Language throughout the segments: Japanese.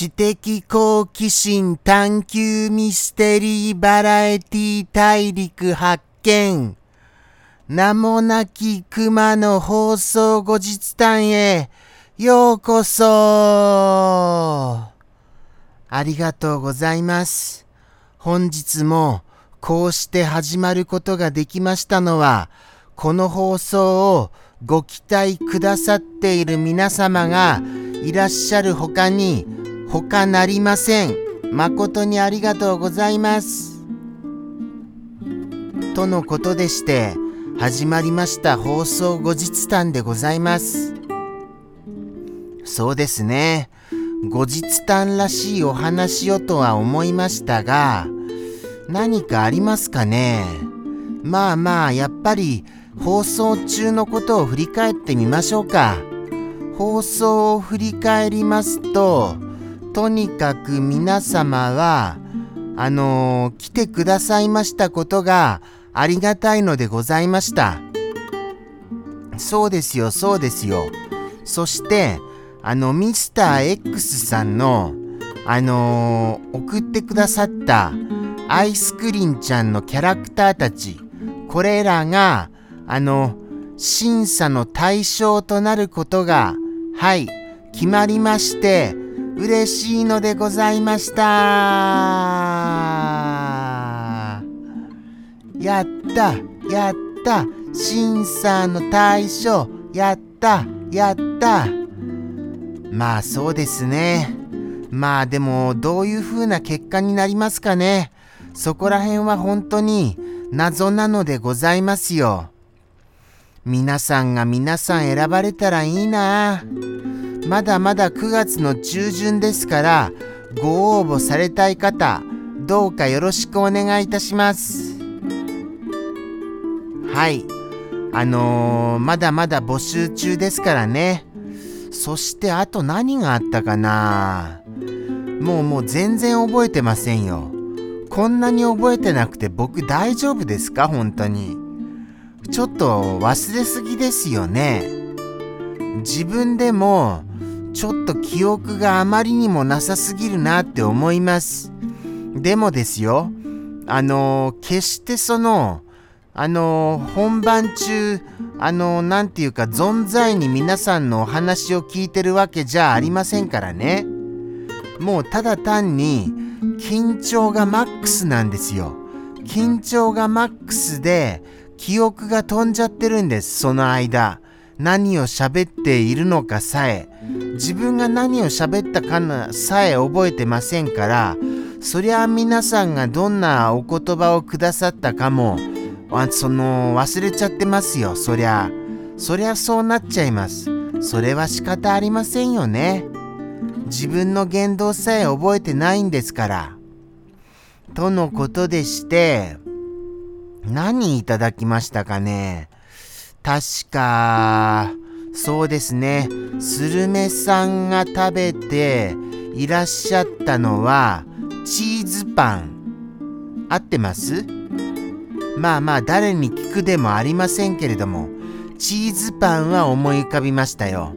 知的好奇心探求ミステリーバラエティ大陸発見。名もなき熊の放送後日談へようこそ。ありがとうございます。本日もこうして始まることができましたのは、この放送をご期待くださっている皆様がいらっしゃる他に他なりません。誠にありがとうございます。とのことでして、始まりました放送後日談でございます。そうですね。後日談らしいお話をとは思いましたが、何かありますかね？まあまあ、やっぱり放送中のことを振り返ってみましょうか。放送を振り返りますと、とにかく皆様は、あのー来てくださいましたことがありがたいのでございました。そうですよ、そうですよ。そして、あの、ミスター X さんの、あのー送ってくださったアイスクリンちゃんのキャラクターたち、これらが、あの、審査の対象となることが、はい、決まりまして、嬉しいのでございました。やった、やった、審査の対象、やった、やった。まあそうですね。まあでもどういう風な結果になりますかね。そこら辺は本当に謎なのでございますよ。皆さんが皆さん選ばれたらいいな。まだまだ9月の中旬ですから、ご応募されたい方、どうかよろしくお願いいたします。はい。あのーまだまだ募集中ですからね。そしてあと何があったかな？もうもう全然覚えてませんよ。こんなに覚えてなくて僕大丈夫ですか？本当に。ちょっと忘れすぎですよね。自分でもちょっと記憶があまりにもなさすぎるなって思います。でもですよ、あの決してその、あの本番中、あのなんていうか存在に皆さんのお話を聞いてるわけじゃありませんからね。もうただ単に緊張がマックスなんですよ。緊張がマックスで記憶が飛んじゃってるんです、その間。何を喋っているのかさえ。自分が何を喋ったかなさえ覚えてませんから、そりゃあ皆さんがどんなお言葉をくださったかも、あその忘れちゃってますよ、そりゃ。そりゃそうなっちゃいます。それは仕方ありませんよね。自分の言動さえ覚えてないんですから。とのことでして、何いただきましたかね確か、そうですね、スルメさんが食べていらっしゃったのは、チーズパン。合ってます？まあまあ、誰に聞くでもありませんけれども、チーズパンは思い浮かびましたよ。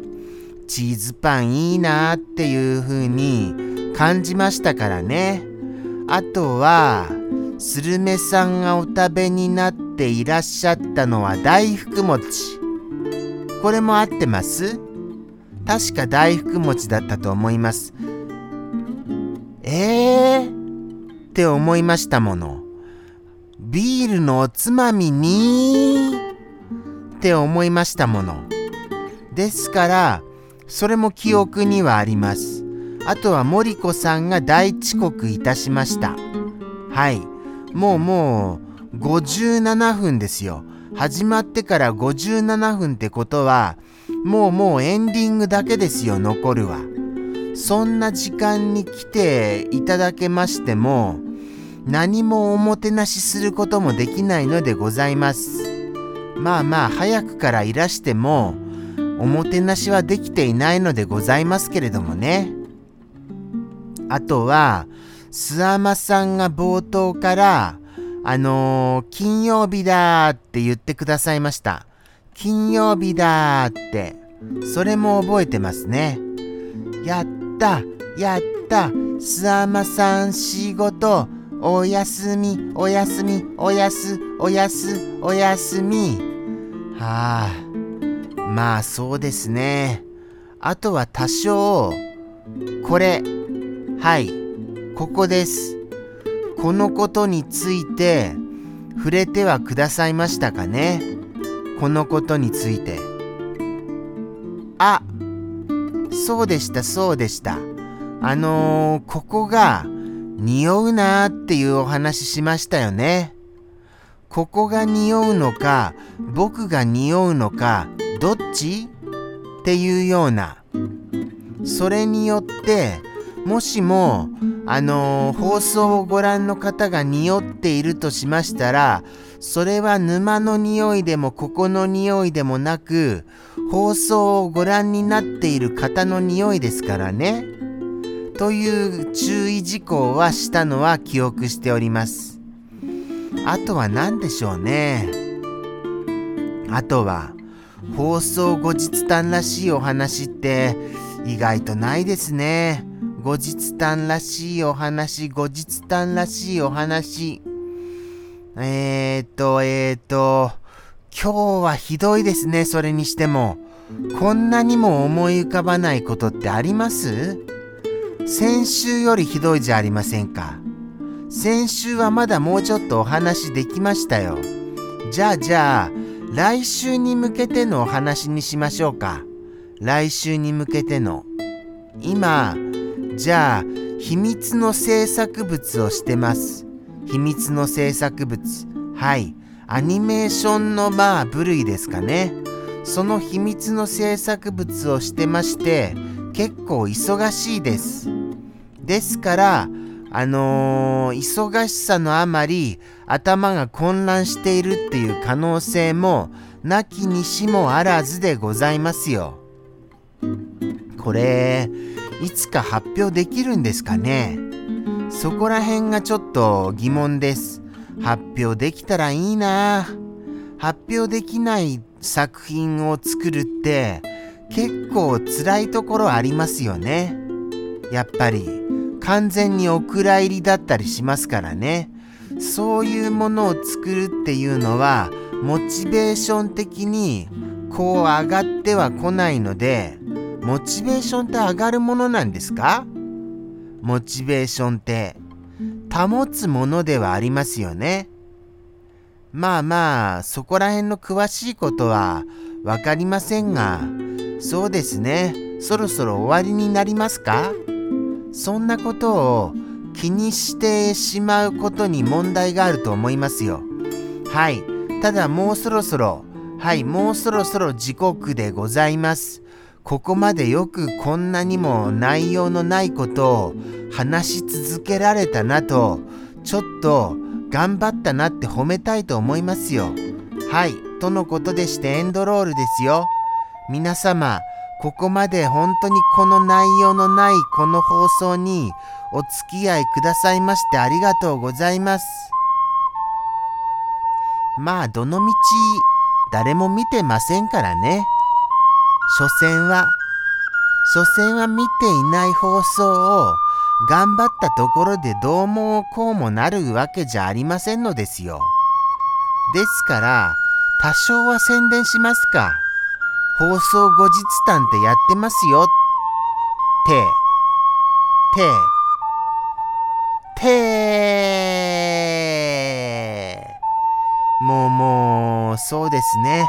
チーズパンいいなーっていう風に感じましたからね。あとは、スルメさんがお食べになっていらっしゃったのは大福餅。これも合ってます？確か大福餅だったと思います。えー？って思いましたもの。ビールのおつまみにって思いましたもの。ですから、それも記憶にはあります。あとは森子さんが大遅刻いたしました。はい。もうもう57分ですよ。始まってから57分ってことは、もうもうエンディングだけですよ、残るは。そんな時間に来ていただけましても、何もおもてなしすることもできないのでございます。まあまあ、早くからいらしても、おもてなしはできていないのでございますけれどもね。あとは、スアマさんが冒頭から、あのー金曜日だーって言ってくださいました。金曜日だーって。それも覚えてますね。やった、やったすあまさん仕事おやすみおやすみおやすおやすおやすみ。はあまあそうですね。あとは多少これはいここです。このことについて触れてはくださいましたかね。このことについて。あそうでしたそうでした。あのー、ここが匂うなーっていうお話しましたよねここが匂うのか僕が匂うのかどっちっていうようなそれによってもしもあのー、放送をご覧の方が匂っているとしましたらそれは沼の匂いでもここの匂いでもなく放送をご覧になっている方の匂いですからね。という注意事項はしたのは記憶しております。あとは何でしょうね。あとは放送後日談らしいお話って意外とないですね。後日談らしいお話、後日談らしいお話。えーと、えーと、今日はひどいですね、それにしても。こんなにも思い浮かばないことってあります？先週よりひどいじゃありませんか。先週はまだもうちょっとお話できましたよ。じゃあじゃあ、来週に向けてのお話にしましょうか。来週に向けての。今、じゃあ、秘密の制作物をしてます。秘密の制作物。はい。アニメーションのまあ部類ですかね。その秘密の制作物をしてまして、結構忙しいです。ですから、あのー、忙しさのあまり頭が混乱しているっていう可能性もなきにしもあらずでございますよ。これ、いつか発表できるんですかね？そこら辺がちょっと疑問です。発表できたらいいな発表できない作品を作るって結構辛いところありますよね。やっぱり完全にお蔵入りだったりしますからね。そういうものを作るっていうのはモチベーション的にこう上がってはこないのでモチベーションって上がるものなんですか？モチベーションって保つものではありますよね。まあまあそこら辺の詳しいことは分かりませんがそうですねそろそろ終わりになりますか？そんなことを気にしてしまうことに問題があると思いますよ。はい。ただもうそろそろ、はい、もうそろそろ時刻でございます。ここまでよくこんなにも内容のないことを話し続けられたなと、ちょっと頑張ったなって褒めたいと思いますよ。はい、とのことでしてエンドロールですよ。皆様、ここまで本当にこの内容のないこの放送にお付き合いくださいましてありがとうございます。まあ、どのみち誰も見てませんからね。所詮は、所詮は見ていない放送を頑張ったところでどうもこうもなるわけじゃありませんのですよ。ですから、多少は宣伝しますか。放送後日談ってやってますよ。って、て、てもうもう、そうですね。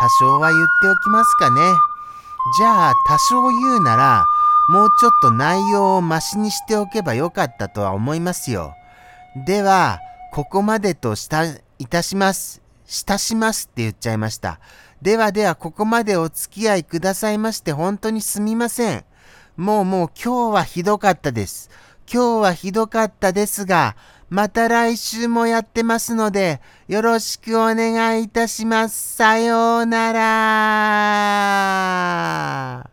多少は言っておきますかね。じゃあ多少言うならもうちょっと内容をマシにしておけばよかったとは思いますよ。ではここまでとしたいたします。したしますって言っちゃいました。ではではここまでお付き合いくださいまして本当にすみません。もうもう今日はひどかったです。今日はひどかったですが、また来週もやってますので、よろしくお願いいたします。さようなら。